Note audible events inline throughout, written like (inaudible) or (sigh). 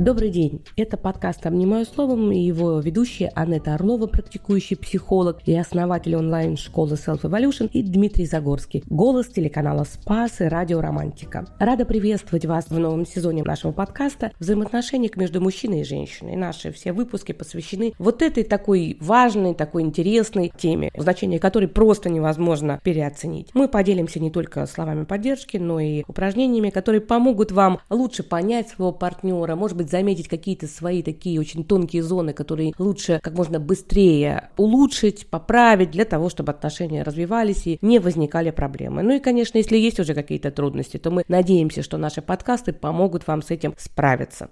Добрый день. Это подкаст «Обнимаю словом» и его ведущие Анетта Орлова, практикующий психолог и основатель онлайн-школы Self Evolution, и Дмитрий Загорский, голос телеканала «Спас» и радио «Романтика». Рада приветствовать вас в новом сезоне нашего подкаста «Взаимоотношения между мужчиной и женщиной». Наши все выпуски посвящены вот этой такой важной, такой интересной теме, значение которой просто невозможно переоценить. Мы поделимся не только словами поддержки, но и упражнениями, которые помогут вам лучше понять своего партнера, может быть, заметить какие-то свои такие очень тонкие зоны, которые лучше как можно быстрее улучшить, поправить для того, чтобы отношения развивались и не возникали проблемы. Ну и, конечно, если есть уже какие-то трудности, то мы надеемся, что наши подкасты помогут вам с этим справиться.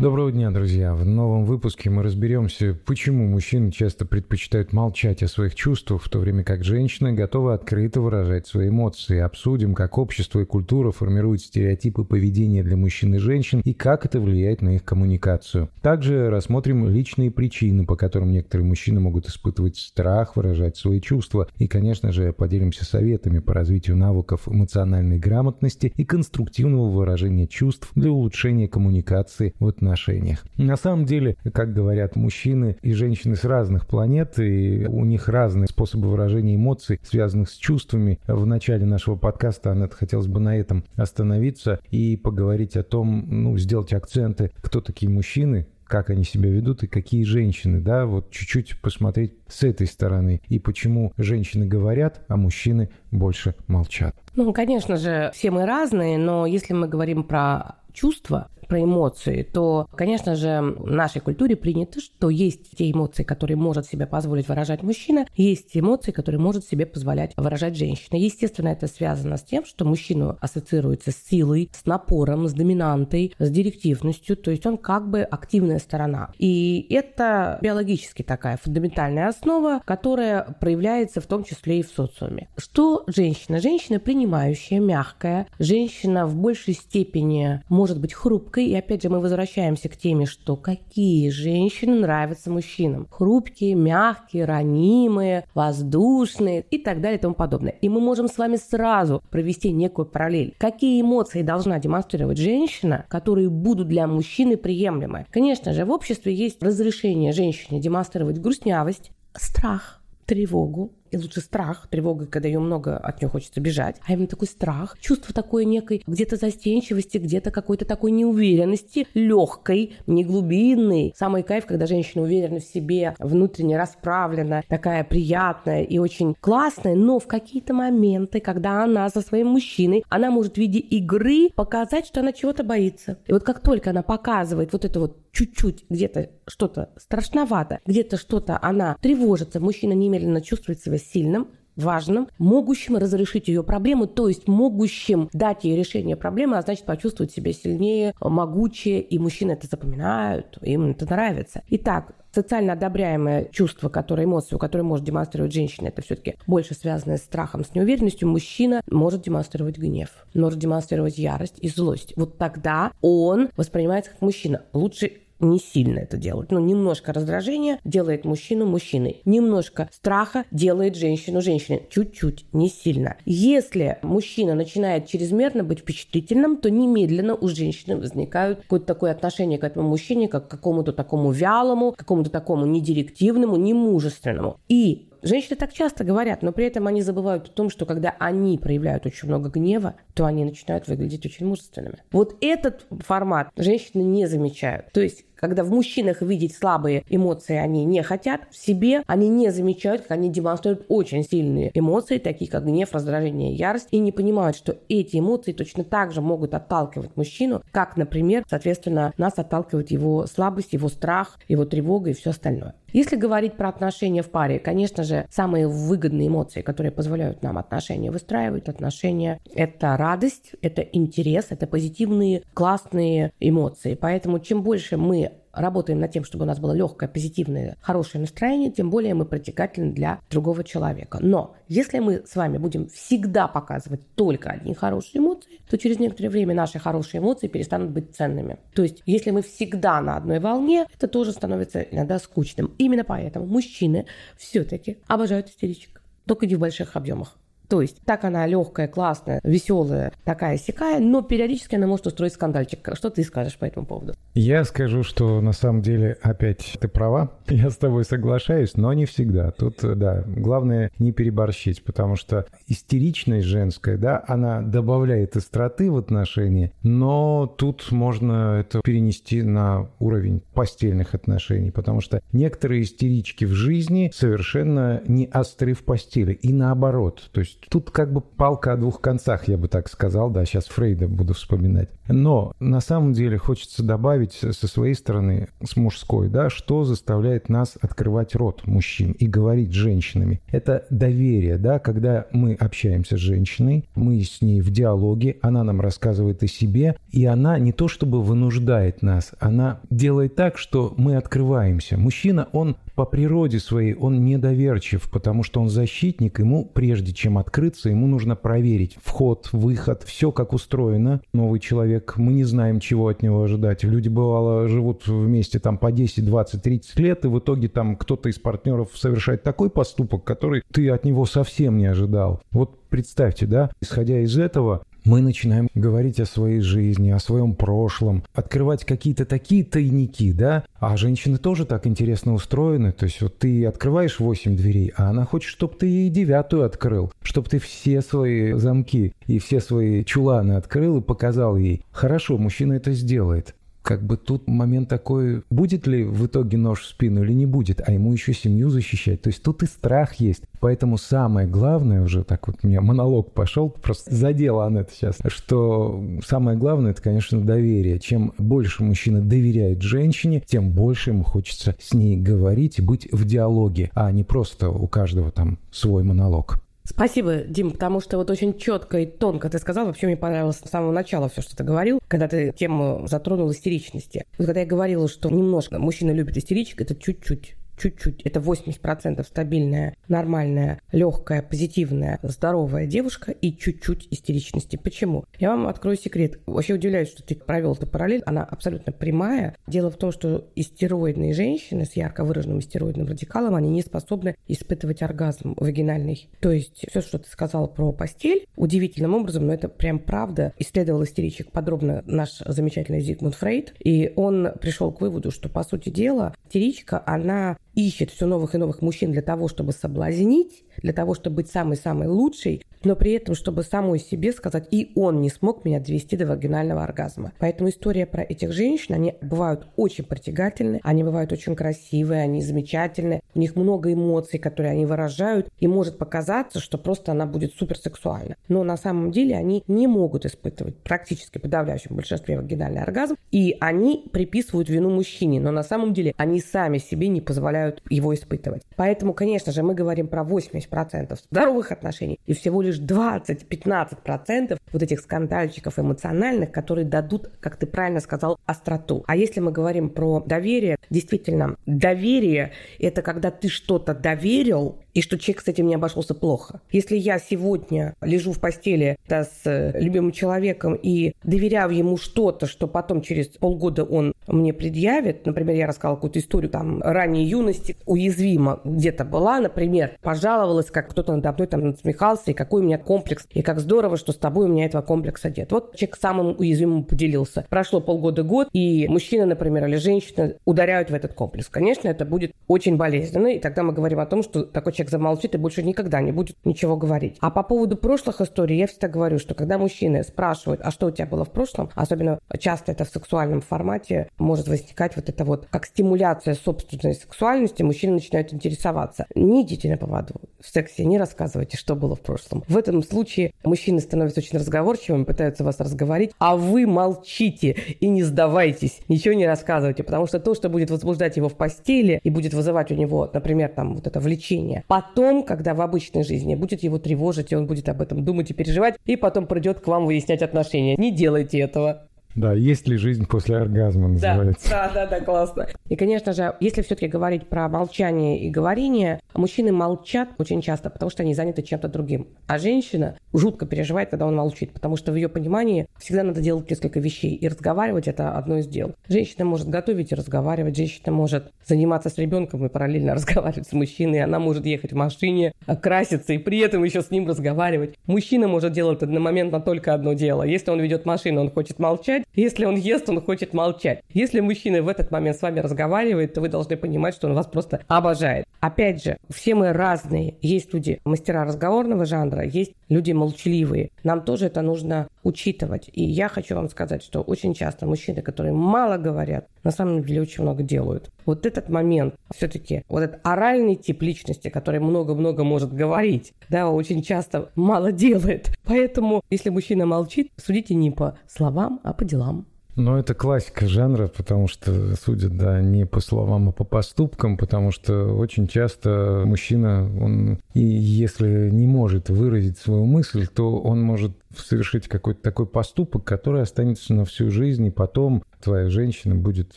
Доброго дня, друзья! В новом выпуске мы разберемся, почему мужчины часто предпочитают молчать о своих чувствах, в то время как женщины готовы открыто выражать свои эмоции. Обсудим, как общество и культура формируют стереотипы поведения для мужчин и женщин и как это влияет на их коммуникацию. Также рассмотрим личные причины, по которым некоторые мужчины могут испытывать страх выражать свои чувства. И, конечно же, поделимся советами по развитию навыков эмоциональной грамотности и конструктивного выражения чувств для улучшения коммуникации в отношениях отношениях. На самом деле, как говорят мужчины и женщины с разных планет, и у них разные способы выражения эмоций, связанных с чувствами. В начале нашего подкаста, Аннет, хотелось бы на этом остановиться и поговорить о том, ну, сделать акценты, кто такие мужчины, как они себя ведут и какие женщины, да, вот чуть-чуть посмотреть с этой стороны и почему женщины говорят, а мужчины больше молчат. Ну, конечно же, все мы разные, но если мы говорим про чувства, про эмоции, то, конечно же, в нашей культуре принято, что есть те эмоции, которые может себе позволить выражать мужчина, есть эмоции, которые может себе позволять выражать женщина. Естественно, это связано с тем, что мужчину ассоциируется с силой, с напором, с доминантой, с директивностью, то есть он как бы активная сторона. И это биологически такая фундаментальная основа, которая проявляется в том числе и в социуме. Что женщина? Женщина принимающая, мягкая, женщина в большей степени может быть хрупкой, хрупкой. И опять же мы возвращаемся к теме, что какие женщины нравятся мужчинам. Хрупкие, мягкие, ранимые, воздушные и так далее и тому подобное. И мы можем с вами сразу провести некую параллель. Какие эмоции должна демонстрировать женщина, которые будут для мужчины приемлемы? Конечно же, в обществе есть разрешение женщине демонстрировать грустнявость, страх, тревогу, и лучше страх, тревога, когда ее много, от нее хочется бежать, а именно такой страх, чувство такой некой где-то застенчивости, где-то какой-то такой неуверенности, легкой, не глубинной. Самый кайф, когда женщина уверена в себе, внутренне расправлена, такая приятная и очень классная, но в какие-то моменты, когда она со своим мужчиной, она может в виде игры показать, что она чего-то боится. И вот как только она показывает вот это вот чуть-чуть где-то что-то страшновато, где-то что-то она тревожится, мужчина немедленно чувствует себя сильным, важным, могущим разрешить ее проблему, то есть могущим дать ей решение проблемы, а значит почувствовать себя сильнее, могучее, и мужчины это запоминают, им это нравится. Итак, социально одобряемое чувство, которое эмоцию, которое может демонстрировать женщина, это все-таки больше связанное с страхом, с неуверенностью. Мужчина может демонстрировать гнев, может демонстрировать ярость и злость. Вот тогда он воспринимается как мужчина. Лучше не сильно это делать. Ну, немножко раздражения делает мужчину мужчиной. Немножко страха делает женщину женщиной. Чуть-чуть, не сильно. Если мужчина начинает чрезмерно быть впечатлительным, то немедленно у женщины возникают какое-то такое отношение к этому мужчине, как к какому-то такому вялому, какому-то такому недирективному, немужественному. И Женщины так часто говорят, но при этом они забывают о том, что когда они проявляют очень много гнева, то они начинают выглядеть очень мужественными. Вот этот формат женщины не замечают. То есть когда в мужчинах видеть слабые эмоции они не хотят, в себе они не замечают, как они демонстрируют очень сильные эмоции, такие как гнев, раздражение, ярость, и не понимают, что эти эмоции точно так же могут отталкивать мужчину, как, например, соответственно, нас отталкивает его слабость, его страх, его тревога и все остальное. Если говорить про отношения в паре, конечно же, самые выгодные эмоции, которые позволяют нам отношения выстраивать, отношения – это радость, это интерес, это позитивные, классные эмоции. Поэтому чем больше мы работаем над тем, чтобы у нас было легкое, позитивное, хорошее настроение, тем более мы притягательны для другого человека. Но если мы с вами будем всегда показывать только одни хорошие эмоции, то через некоторое время наши хорошие эмоции перестанут быть ценными. То есть, если мы всегда на одной волне, это тоже становится иногда скучным. Именно поэтому мужчины все-таки обожают истеричек. Только не в больших объемах То есть так она легкая, классная, веселая, такая сякая, но периодически она может устроить скандальчик. Что ты скажешь по этому поводу? Я скажу, что на самом деле опять ты права. (laughs) Я с тобой соглашаюсь, но не всегда. Тут, да, главное не переборщить, потому что истеричность женская, да, она добавляет остроты в отношении, но тут можно это перенести на уровень постельных отношений, потому что некоторые истерички в жизни совершенно не остры в постели, и наоборот. То есть тут как бы палка о двух концах, я бы так сказал, да, сейчас Фрейда буду вспоминать. Но на самом деле хочется добавить со своей стороны, с мужской, да, что заставляет нас открывать рот мужчин и говорить с женщинами. Это доверие, да, когда мы общаемся с женщиной, мы с ней в диалоге, она нам рассказывает о себе, и она не то чтобы вынуждает нас, она делает так, что мы открываемся. Мужчина, он по природе своей, он недоверчив, потому что он защитник, ему прежде чем открыться, ему нужно проверить вход, выход, все как устроено. Новый человек, мы не знаем, чего от него ожидать. Люди, бывало, живут вместе там по 10, 20, 30 лет, и в итоге там кто-то из партнеров совершает такой поступок, который ты от него совсем не ожидал. Вот представьте, да, исходя из этого, мы начинаем говорить о своей жизни, о своем прошлом, открывать какие-то такие тайники, да? А женщины тоже так интересно устроены. То есть вот ты открываешь 8 дверей, а она хочет, чтобы ты ей девятую открыл, чтобы ты все свои замки и все свои чуланы открыл и показал ей. Хорошо, мужчина это сделает как бы тут момент такой, будет ли в итоге нож в спину или не будет, а ему еще семью защищать. То есть тут и страх есть. Поэтому самое главное, уже так вот у меня монолог пошел, просто задела она это сейчас, что самое главное, это, конечно, доверие. Чем больше мужчина доверяет женщине, тем больше ему хочется с ней говорить и быть в диалоге, а не просто у каждого там свой монолог. Спасибо, Дим, потому что вот очень четко и тонко ты сказал. Вообще мне понравилось с самого начала все, что ты говорил, когда ты тему затронул истеричности. Вот когда я говорила, что немножко мужчина любит истеричек, это чуть-чуть чуть-чуть, это 80% стабильная, нормальная, легкая, позитивная, здоровая девушка и чуть-чуть истеричности. Почему? Я вам открою секрет. Вообще удивляюсь, что ты провел эту параллель. Она абсолютно прямая. Дело в том, что истероидные женщины с ярко выраженным истероидным радикалом, они не способны испытывать оргазм вагинальный. То есть все, что ты сказал про постель, удивительным образом, но это прям правда, исследовал истеричек подробно наш замечательный Зигмунд Фрейд, и он пришел к выводу, что, по сути дела, истеричка, она ищет все новых и новых мужчин для того, чтобы соблазнить, для того, чтобы быть самой-самой лучшей, но при этом, чтобы самой себе сказать, и он не смог меня довести до вагинального оргазма. Поэтому история про этих женщин, они бывают очень притягательны, они бывают очень красивые, они замечательные, у них много эмоций, которые они выражают, и может показаться, что просто она будет суперсексуальна. Но на самом деле они не могут испытывать практически подавляющем большинстве вагинальный оргазм, и они приписывают вину мужчине, но на самом деле они сами себе не позволяют его испытывать. Поэтому, конечно же, мы говорим про 80% здоровых отношений и всего лишь лишь 20-15% вот этих скандальчиков эмоциональных, которые дадут, как ты правильно сказал, остроту. А если мы говорим про доверие, действительно, доверие – это когда ты что-то доверил, и что человек с этим не обошелся плохо. Если я сегодня лежу в постели да, с э, любимым человеком и доверяю ему что-то, что потом через полгода он мне предъявит, например, я рассказала какую-то историю там ранней юности, уязвима где-то была, например, пожаловалась, как кто-то надо мной там насмехался, и какой у меня комплекс, и как здорово, что с тобой у меня этого комплекса нет. Вот человек самым уязвимым поделился. Прошло полгода-год, и мужчина, например, или женщина ударяют в этот комплекс. Конечно, это будет очень болезненно, и тогда мы говорим о том, что такой человек замолчит и больше никогда не будет ничего говорить. А по поводу прошлых историй я всегда говорю, что когда мужчины спрашивают, а что у тебя было в прошлом, особенно часто это в сексуальном формате, может возникать вот это вот как стимуляция собственной сексуальности, мужчины начинают интересоваться. Не идите на поводу в сексе, не рассказывайте, что было в прошлом. В этом случае мужчины становятся очень разговорчивыми, пытаются вас разговорить, а вы молчите и не сдавайтесь, ничего не рассказывайте, потому что то, что будет возбуждать его в постели и будет вызывать у него, например, там вот это влечение, потом, когда в обычной жизни будет его тревожить, и он будет об этом думать и переживать, и потом придет к вам выяснять отношения. Не делайте этого. Да, есть ли жизнь после оргазма называется. Да, да, да, да, классно. И, конечно же, если все-таки говорить про молчание и говорение, мужчины молчат очень часто, потому что они заняты чем-то другим. А женщина жутко переживает, когда он молчит, потому что в ее понимании всегда надо делать несколько вещей, и разговаривать это одно из дел. Женщина может готовить и разговаривать, женщина может заниматься с ребенком и параллельно (laughs) разговаривать с мужчиной, она может ехать в машине, краситься и при этом еще с ним разговаривать. Мужчина может делать одномоментно только одно дело. Если он ведет машину, он хочет молчать, если он ест, он хочет молчать. Если мужчина в этот момент с вами разговаривает, то вы должны понимать, что он вас просто обожает. Опять же, все мы разные. Есть люди мастера разговорного жанра, есть люди молчаливые. Нам тоже это нужно учитывать. И я хочу вам сказать, что очень часто мужчины, которые мало говорят, на самом деле очень много делают. Вот этот момент, все-таки, вот этот оральный тип личности, который много-много может говорить, да, очень часто мало делает. Поэтому, если мужчина молчит, судите не по словам, а по делам. Но это классика жанра, потому что судят, да, не по словам, а по поступкам, потому что очень часто мужчина, он, и если не может выразить свою мысль, то он может совершить какой-то такой поступок, который останется на всю жизнь, и потом твоя женщина будет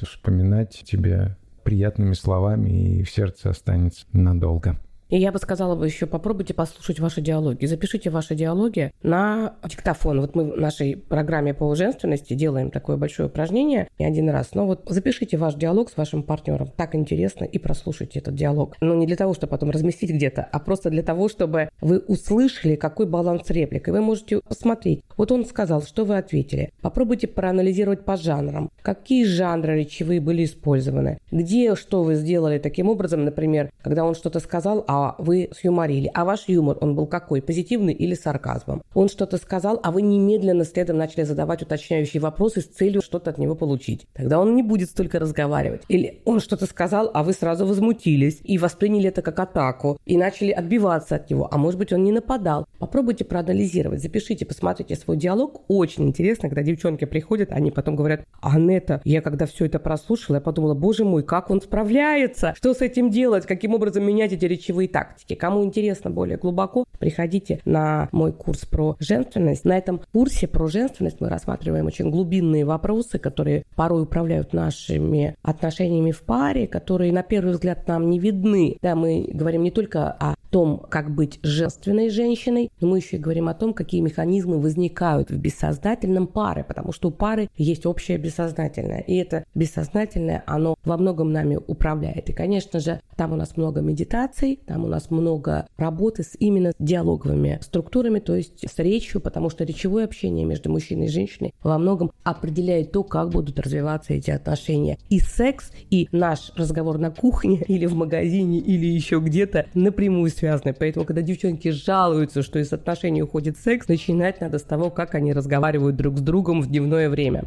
вспоминать тебя приятными словами, и в сердце останется надолго. И я бы сказала бы еще, попробуйте послушать ваши диалоги. Запишите ваши диалоги на диктофон. Вот мы в нашей программе по женственности делаем такое большое упражнение не один раз. Но вот запишите ваш диалог с вашим партнером. Так интересно и прослушайте этот диалог. Но не для того, чтобы потом разместить где-то, а просто для того, чтобы вы услышали, какой баланс реплик. И вы можете посмотреть. Вот он сказал, что вы ответили. Попробуйте проанализировать по жанрам. Какие жанры речевые были использованы? Где что вы сделали таким образом, например, когда он что-то сказал, а а вы сюморили. А ваш юмор, он был какой? Позитивный или сарказмом? Он что-то сказал, а вы немедленно следом начали задавать уточняющие вопросы с целью что-то от него получить. Тогда он не будет столько разговаривать. Или он что-то сказал, а вы сразу возмутились и восприняли это как атаку и начали отбиваться от него. А может быть, он не нападал. Попробуйте проанализировать, запишите, посмотрите свой диалог. Очень интересно, когда девчонки приходят, они потом говорят, Анетта, я когда все это прослушала, я подумала, боже мой, как он справляется? Что с этим делать? Каким образом менять эти речевые тактики. Кому интересно более глубоко, приходите на мой курс про женственность. На этом курсе про женственность мы рассматриваем очень глубинные вопросы, которые порой управляют нашими отношениями в паре, которые на первый взгляд нам не видны. Да, мы говорим не только о том, как быть женственной женщиной, но мы еще и говорим о том, какие механизмы возникают в бессознательном пары, потому что у пары есть общее бессознательное, и это бессознательное, оно во многом нами управляет. И, конечно же, там у нас много медитаций, там у нас много работы с именно диалоговыми структурами, то есть с речью, потому что речевое общение между мужчиной и женщиной во многом определяет то, как будут развиваться эти отношения. И секс, и наш разговор на кухне (laughs) или в магазине, или еще где-то напрямую связаны. Поэтому, когда девчонки жалуются, что из отношений уходит секс, начинать надо с того, как они разговаривают друг с другом в дневное время.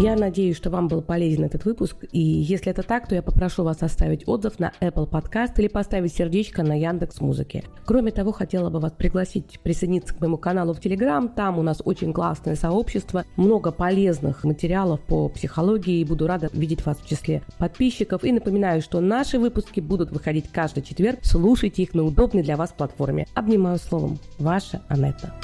Я надеюсь, что вам был полезен этот выпуск, и если это так, то я попрошу вас оставить отзыв на Apple Podcast или поставить сердечко на Яндекс Музыке. Кроме того, хотела бы вас пригласить присоединиться к моему каналу в Telegram, там у нас очень классное сообщество, много полезных материалов по психологии, и буду рада видеть вас в числе подписчиков. И напоминаю, что наши выпуски будут выходить каждый четверг, слушайте их на удобной для вас платформе. Обнимаю словом, ваша Анетта.